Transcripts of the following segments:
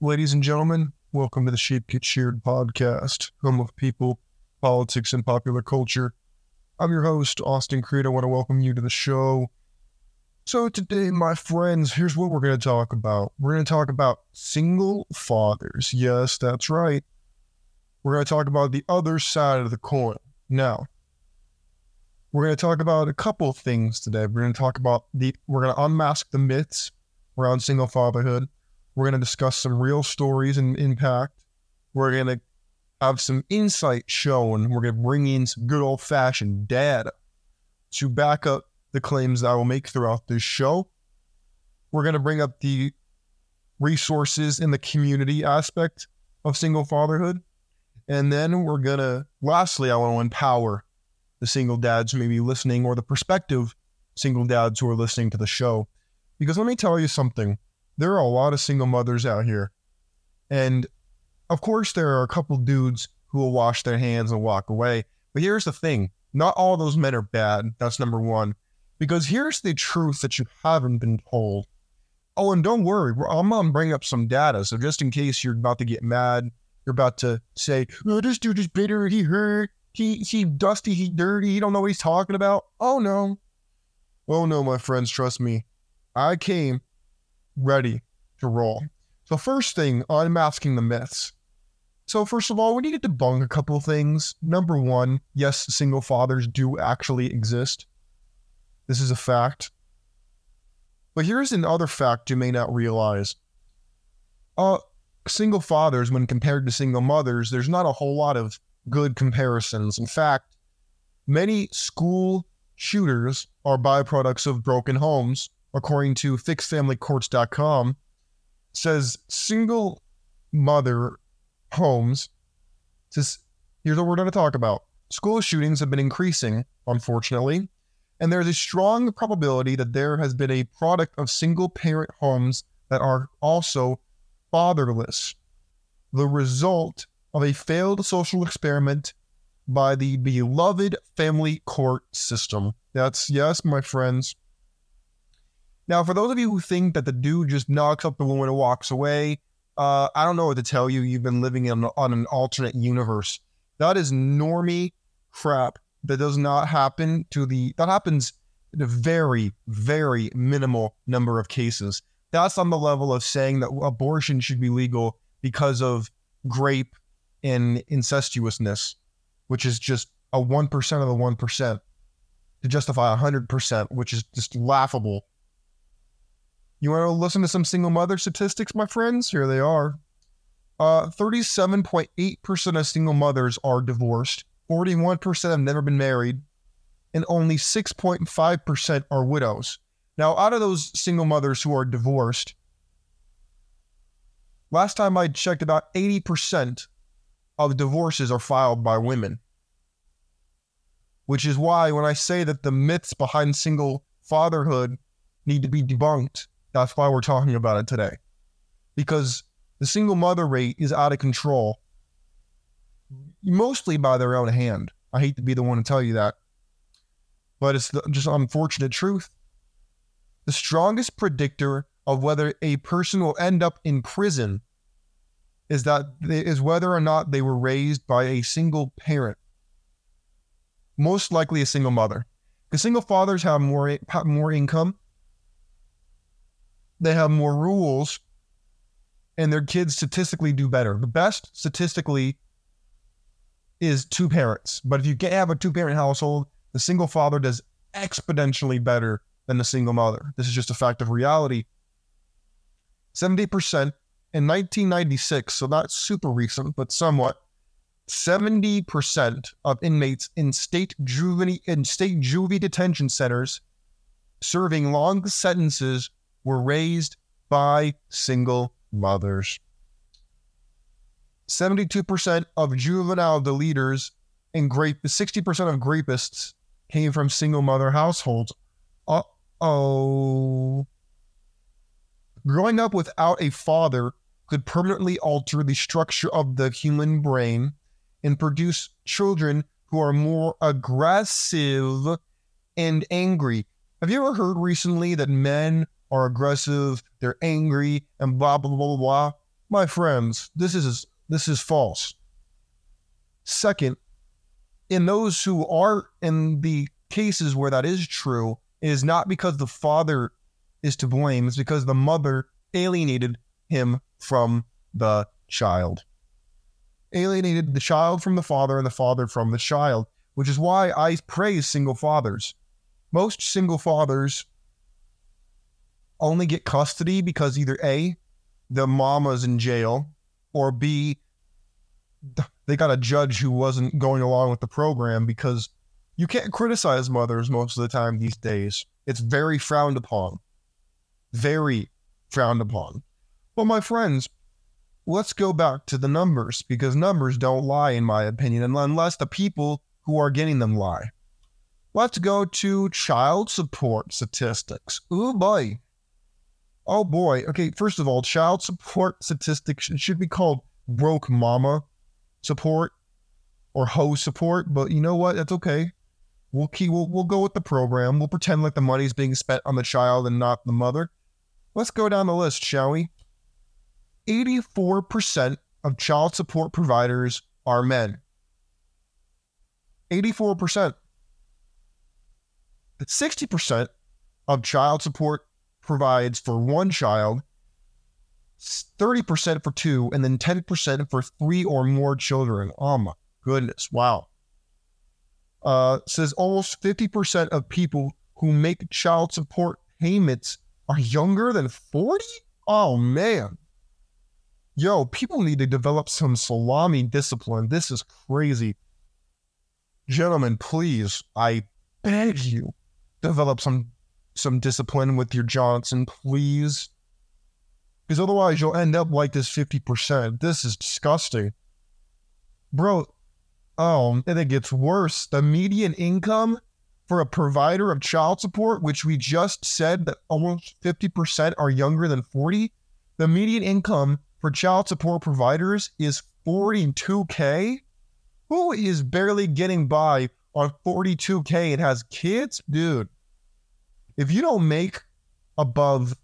Ladies and gentlemen, welcome to the Sheep Get Sheared podcast, home of people, politics, and popular culture. I'm your host, Austin Creed. I want to welcome you to the show. So, today, my friends, here's what we're going to talk about. We're going to talk about single fathers. Yes, that's right. We're going to talk about the other side of the coin. Now, we're going to talk about a couple things today. We're going to talk about the, we're going to unmask the myths around single fatherhood. We're going to discuss some real stories and impact. We're going to have some insight shown. We're going to bring in some good old fashioned data to back up the claims that I will make throughout this show. We're going to bring up the resources in the community aspect of single fatherhood. And then we're going to, lastly, I want to empower the single dads who may be listening or the prospective single dads who are listening to the show. Because let me tell you something there are a lot of single mothers out here. And of course, there are a couple dudes who will wash their hands and walk away. But here's the thing not all those men are bad. That's number one. Because here's the truth that you haven't been told. Oh, and don't worry, I'm going to bring up some data. So just in case you're about to get mad, you're about to say, oh, this dude is bitter, he hurt, he, he dusty, he dirty, he don't know what he's talking about. Oh, no. Oh, no, my friends, trust me. I came ready to roll. So, first thing, unmasking the myths. So, first of all, we need to debunk a couple of things. Number one, yes, single fathers do actually exist. This is a fact. But here's another fact you may not realize. Uh, single fathers, when compared to single mothers, there's not a whole lot of good comparisons. In fact, many school shooters are byproducts of broken homes according to fixedfamilycourts.com, says single mother homes. Says, here's what we're going to talk about. School shootings have been increasing, unfortunately, and there's a strong probability that there has been a product of single parent homes that are also fatherless. The result of a failed social experiment by the beloved family court system. That's, yes, my friends, now, for those of you who think that the dude just knocks up the woman and walks away, uh, I don't know what to tell you. You've been living in, on an alternate universe. That is normie crap. That does not happen to the. That happens in a very, very minimal number of cases. That's on the level of saying that abortion should be legal because of grape and incestuousness, which is just a 1% of the 1% to justify 100%, which is just laughable you want to listen to some single mother statistics, my friends? Here they are. Uh, 37.8% of single mothers are divorced, 41% have never been married, and only 6.5% are widows. Now, out of those single mothers who are divorced, last time I checked, about 80% of divorces are filed by women. Which is why when I say that the myths behind single fatherhood need to be debunked, that's why we're talking about it today. Because the single mother rate is out of control, mostly by their own hand. I hate to be the one to tell you that, but it's the, just unfortunate truth. The strongest predictor of whether a person will end up in prison is that is whether or not they were raised by a single parent. Most likely a single mother. Because single fathers have more have more income, they have more rules and their kids statistically do better. The best statistically is two parents. But if you have a two parent household, the single father does exponentially better than the single mother. This is just a fact of reality. 70% in 1996, so not super recent, but somewhat, 70% of inmates in state juvie in state juvie detention centers serving long sentences were raised by single mothers. 72% of juvenile deleters and grape 60% of grapists came from single mother households. Uh oh. Growing up without a father could permanently alter the structure of the human brain and produce children who are more aggressive and angry. Have you ever heard recently that men are aggressive, they're angry, and blah, blah, blah, blah. blah. My friends, this is this is false. Second, in those who are in the cases where that is true, it is not because the father is to blame, it's because the mother alienated him from the child. Alienated the child from the father and the father from the child, which is why I praise single fathers. Most single fathers only get custody because either A, the mama's in jail, or B, they got a judge who wasn't going along with the program because you can't criticize mothers most of the time these days. It's very frowned upon. Very frowned upon. Well, my friends, let's go back to the numbers because numbers don't lie, in my opinion, unless the people who are getting them lie. Let's go to child support statistics. Oh boy. Oh boy. Okay, first of all, child support statistics should be called broke mama support or hoe support, but you know what? That's okay. We'll keep we'll, we'll go with the program. We'll pretend like the money's being spent on the child and not the mother. Let's go down the list, shall we? 84% of child support providers are men. 84%. 60% of child support provides for one child, 30% for two, and then 10% for three or more children. Oh my goodness. Wow uh, says almost 50% of people who make child support payments are younger than 40? Oh, man. Yo, people need to develop some salami discipline. This is crazy. Gentlemen, please, I beg you, develop some some discipline with your Johnson, please. Because otherwise you'll end up like this 50%. This is disgusting. Bro, Oh, and it gets worse. The median income for a provider of child support, which we just said that almost 50% are younger than 40, the median income for child support providers is 42K. Who is barely getting by on 42K and has kids? Dude, if you don't make above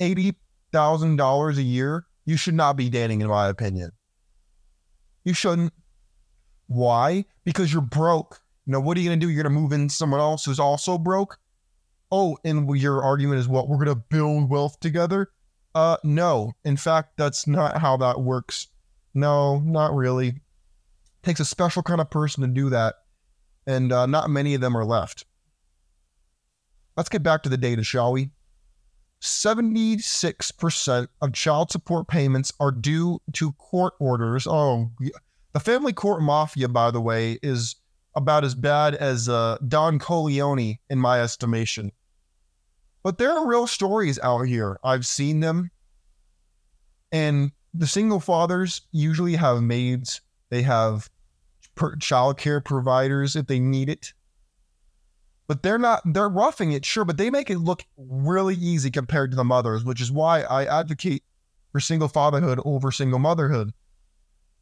$80,000 a year, you should not be dating, in my opinion. You shouldn't. Why? Because you're broke. You know, what are you going to do? You're going to move in someone else who's also broke? Oh, and your argument is what? We're going to build wealth together? Uh, no. In fact, that's not how that works. No, not really. It takes a special kind of person to do that. And uh, not many of them are left. Let's get back to the data, shall we? 76% of child support payments are due to court orders. Oh, the family court mafia, by the way, is about as bad as uh, Don Corleone in my estimation. But there are real stories out here. I've seen them. And the single fathers usually have maids, they have per- childcare providers if they need it. But they're not, they're roughing it, sure, but they make it look really easy compared to the mothers, which is why I advocate for single fatherhood over single motherhood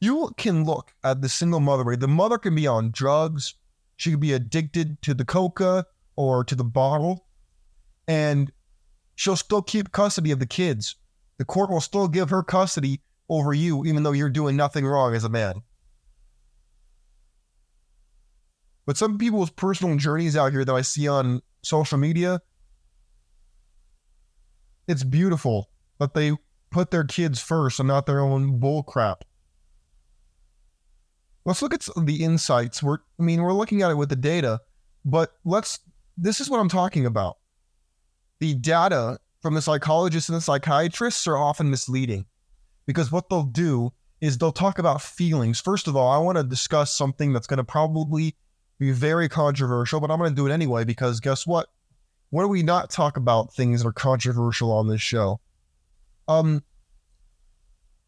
you can look at the single mother. The mother can be on drugs. She could be addicted to the coca or to the bottle, and she'll still keep custody of the kids. The court will still give her custody over you, even though you're doing nothing wrong as a man. But some people's personal journeys out here that I see on social media, it's beautiful that they put their kids first and not their own bull crap. Let's look at the insights. We're, I mean, we're looking at it with the data, but let's, this is what I'm talking about. The data from the psychologists and the psychiatrists are often misleading because what they'll do is they'll talk about feelings. First of all, I want to discuss something that's going to probably be very controversial, but I'm going to do it anyway because guess what? When do we not talk about things that are controversial on this show? Um,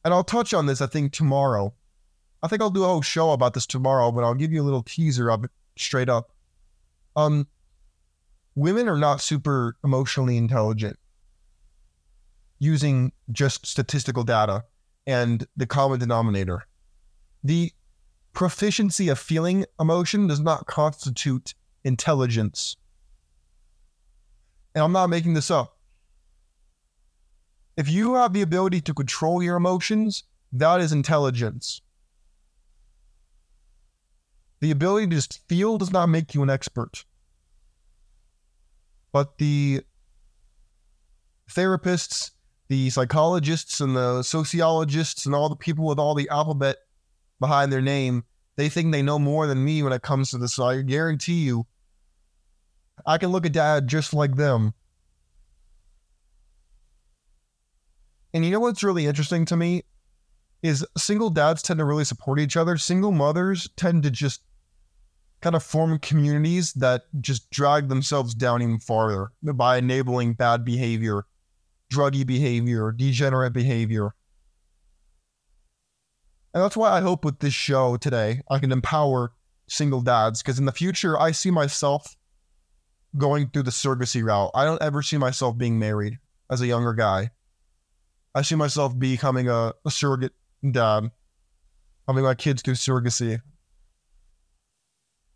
and I'll touch on this, I think, tomorrow I think I'll do a whole show about this tomorrow, but I'll give you a little teaser of it straight up. Um, women are not super emotionally intelligent using just statistical data and the common denominator. The proficiency of feeling emotion does not constitute intelligence. And I'm not making this up. If you have the ability to control your emotions, that is intelligence. The ability to just feel does not make you an expert. But the therapists, the psychologists, and the sociologists, and all the people with all the alphabet behind their name, they think they know more than me when it comes to this. So I guarantee you, I can look at dad just like them. And you know what's really interesting to me is single dads tend to really support each other. Single mothers tend to just kind of form communities that just drag themselves down even farther by enabling bad behavior, druggy behavior, degenerate behavior. And that's why I hope with this show today, I can empower single dads because in the future, I see myself going through the surrogacy route. I don't ever see myself being married as a younger guy. I see myself becoming a, a surrogate dad, having my kids through surrogacy.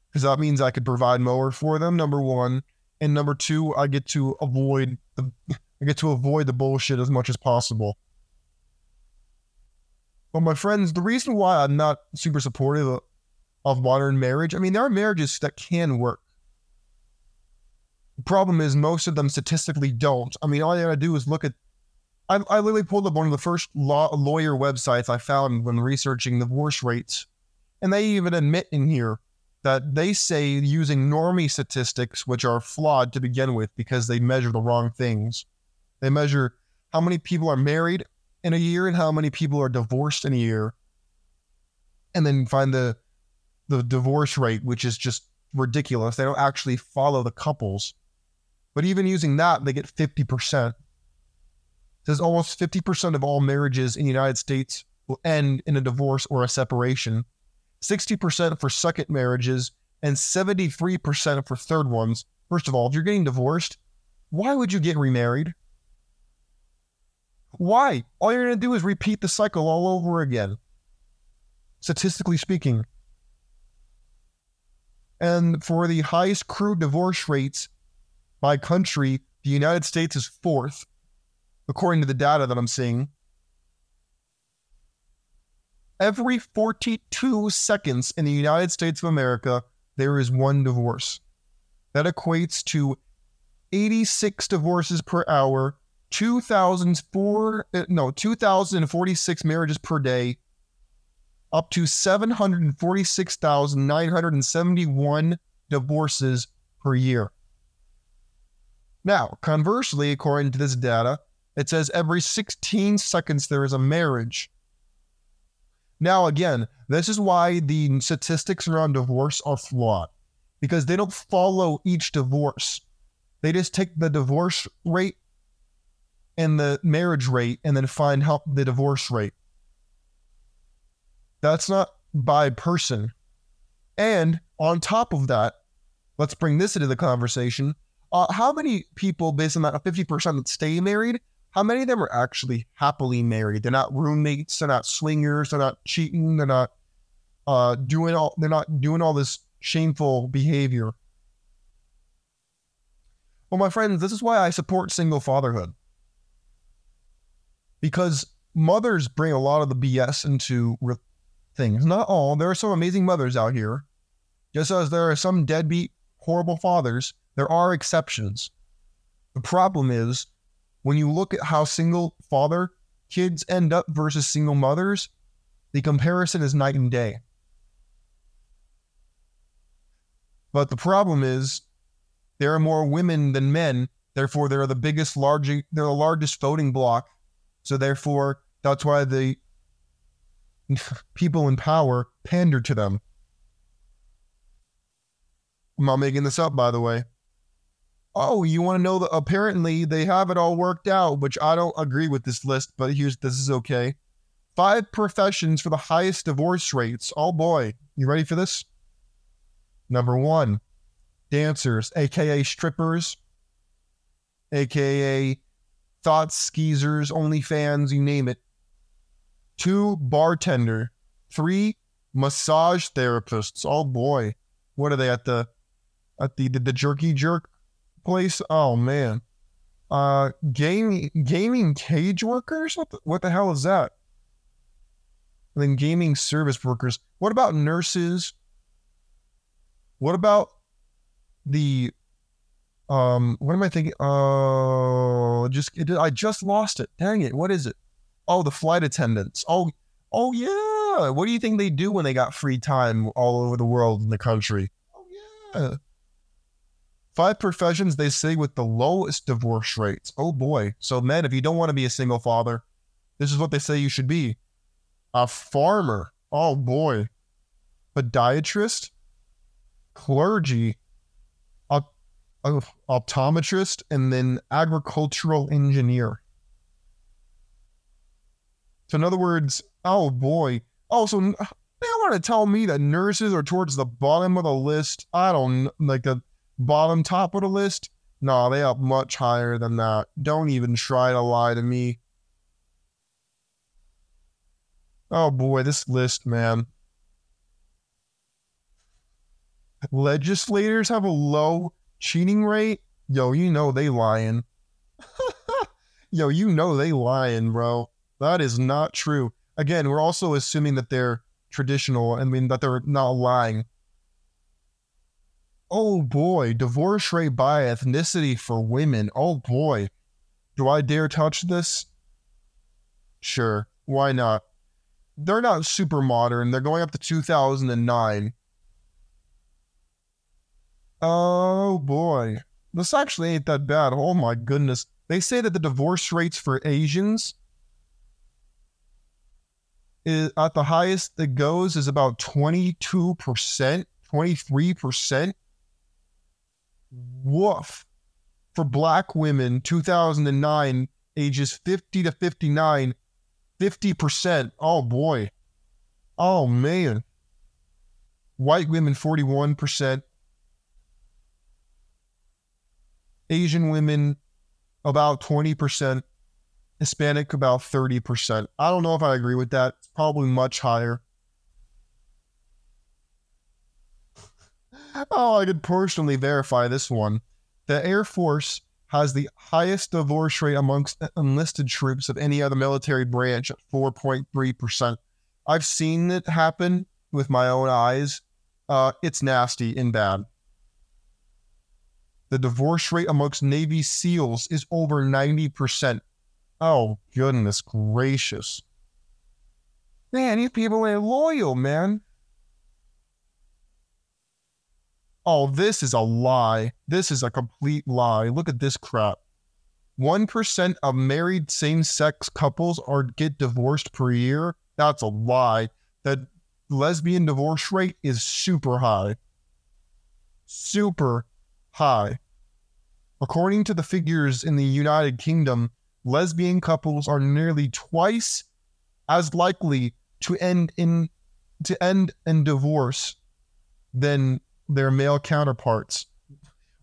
Because that means I could provide more for them, number one. And number two, I get to avoid the I get to avoid the bullshit as much as possible. But my friends, the reason why I'm not super supportive of modern marriage, I mean, there are marriages that can work. The problem is most of them statistically don't. I mean, all you gotta do is look at. I, I literally pulled up one of the first law, lawyer websites I found when researching divorce rates, and they even admit in here that they say using normie statistics, which are flawed to begin with because they measure the wrong things. They measure how many people are married in a year and how many people are divorced in a year, and then find the the divorce rate, which is just ridiculous. They don't actually follow the couples. But even using that, they get 50%. Says almost 50% of all marriages in the United States will end in a divorce or a separation, 60% for second marriages, and 73% for third ones. First of all, if you're getting divorced, why would you get remarried? Why? All you're going to do is repeat the cycle all over again, statistically speaking. And for the highest crude divorce rates by country, the United States is fourth, according to the data that I'm seeing. Every 42 seconds in the United States of America, there is one divorce. That equates to 86 divorces per hour, 2,004 uh, no 2,046 marriages per day, up to 746,971 divorces per year. Now, conversely, according to this data, it says every 16 seconds there is a marriage. Now, again, this is why the statistics around divorce are flawed because they don't follow each divorce. They just take the divorce rate and the marriage rate and then find how the divorce rate. That's not by person. And on top of that, let's bring this into the conversation. Uh, how many people, based on that 50% that stay married, how many of them are actually happily married? They're not roommates, they're not swingers, they're not cheating, they're not uh, doing all they're not doing all this shameful behavior. Well, my friends, this is why I support single fatherhood. Because mothers bring a lot of the BS into re- things. Not all. There are some amazing mothers out here, just as there are some deadbeat, horrible fathers there are exceptions. The problem is when you look at how single father kids end up versus single mothers, the comparison is night and day. But the problem is there are more women than men, therefore they're the biggest large they're the largest voting bloc. So therefore that's why the people in power pander to them. I'm not making this up, by the way oh, you want to know that apparently they have it all worked out, which I don't agree with this list, but here's this is okay. Five professions for the highest divorce rates. Oh boy, you ready for this? Number one, dancers, aka strippers, aka thought skeezers, OnlyFans, you name it. Two, bartender. Three, massage therapists. Oh boy, what are they at the at the the, the jerky jerk place. Oh man. Uh, gaming gaming cage workers. What the, what the hell is that? And then gaming service workers. What about nurses? What about the um? What am I thinking? Oh, just it, I just lost it. Dang it! What is it? Oh, the flight attendants. Oh, oh yeah. What do you think they do when they got free time all over the world in the country? Oh yeah. Five professions they say with the lowest divorce rates. Oh boy. So, men, if you don't want to be a single father, this is what they say you should be a farmer. Oh boy. Podiatrist, clergy, optometrist, and then agricultural engineer. So, in other words, oh boy. Oh, so they want to tell me that nurses are towards the bottom of the list. I don't like the bottom top of the list. No, they up much higher than that. Don't even try to lie to me. Oh boy, this list, man. Legislators have a low cheating rate. Yo, you know they lying. Yo, you know they lying, bro. That is not true. Again, we're also assuming that they're traditional. I mean that they're not lying. Oh boy, divorce rate by ethnicity for women. Oh boy. Do I dare touch this? Sure, why not? They're not super modern. They're going up to 2009. Um, Oh boy. This actually ain't that bad. Oh my goodness. They say that the divorce rates for Asians is at the highest it goes is about 22%, 23%. Woof. For black women, 2009, ages 50 to 59, 50%. Oh boy. Oh man. White women, 41%. Asian women, about 20%. Hispanic, about 30%. I don't know if I agree with that. It's probably much higher. oh, I could personally verify this one. The Air Force has the highest divorce rate amongst enlisted troops of any other military branch at 4.3%. I've seen it happen with my own eyes. Uh, it's nasty and bad. The divorce rate amongst Navy SEALs is over 90%. Oh, goodness gracious. Man, these people ain't loyal, man. Oh, this is a lie. This is a complete lie. Look at this crap. 1% of married same sex couples are get divorced per year. That's a lie. The lesbian divorce rate is super high. Super high. According to the figures in the United Kingdom, lesbian couples are nearly twice as likely to end in to end in divorce than their male counterparts.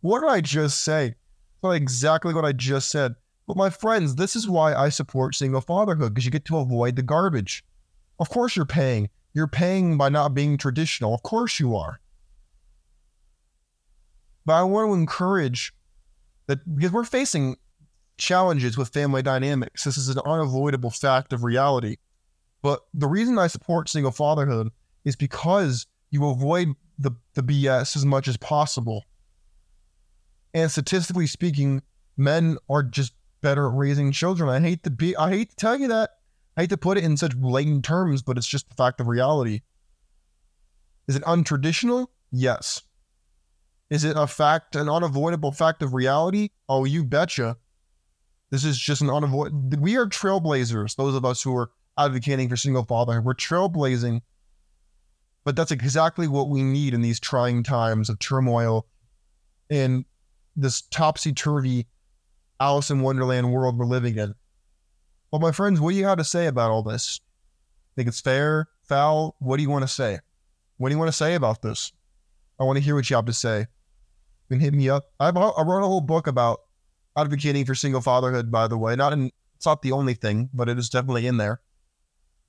What did I just say? Well, exactly what I just said. But my friends, this is why I support single fatherhood because you get to avoid the garbage. Of course, you're paying. You're paying by not being traditional. Of course, you are. But I want to encourage that because we're facing challenges with family dynamics. This is an unavoidable fact of reality. But the reason I support single fatherhood is because you avoid the, the BS as much as possible. And statistically speaking, men are just better at raising children. I hate to be I hate to tell you that. I hate to put it in such blatant terms, but it's just the fact of reality. Is it untraditional? Yes. Is it a fact, an unavoidable fact of reality? Oh, you betcha. This is just an unavoidable. We are trailblazers, those of us who are advocating for single fatherhood. We're trailblazing but that's exactly what we need in these trying times of turmoil in this topsy turvy Alice in Wonderland world we're living in. Well, my friends, what do you have to say about all this? Think it's fair, foul? What do you want to say? What do you want to say about this? I want to hear what you have to say. Can hit me up. I've, I wrote a whole book about advocating for single fatherhood, by the way. Not in, it's not the only thing, but it is definitely in there.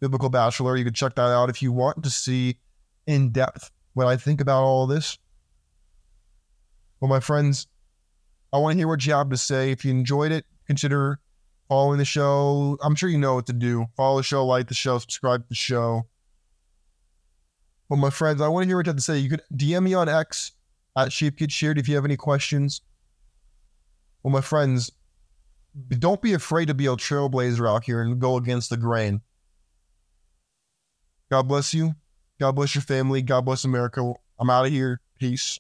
Biblical Bachelor. You can check that out if you want to see in depth what I think about all this. Well, my friends, I want to hear what you have to say. If you enjoyed it, consider following the show. I'm sure you know what to do. Follow the show, like the show, subscribe to the show. Well, my friends, I want to hear what you have to say. You could DM me on X at Sheep Get Sheared if you have any questions. Well, my friends, don't be afraid to be a trailblazer out here and go against the grain. God bless you. God bless your family. God bless America. I'm out of here. Peace.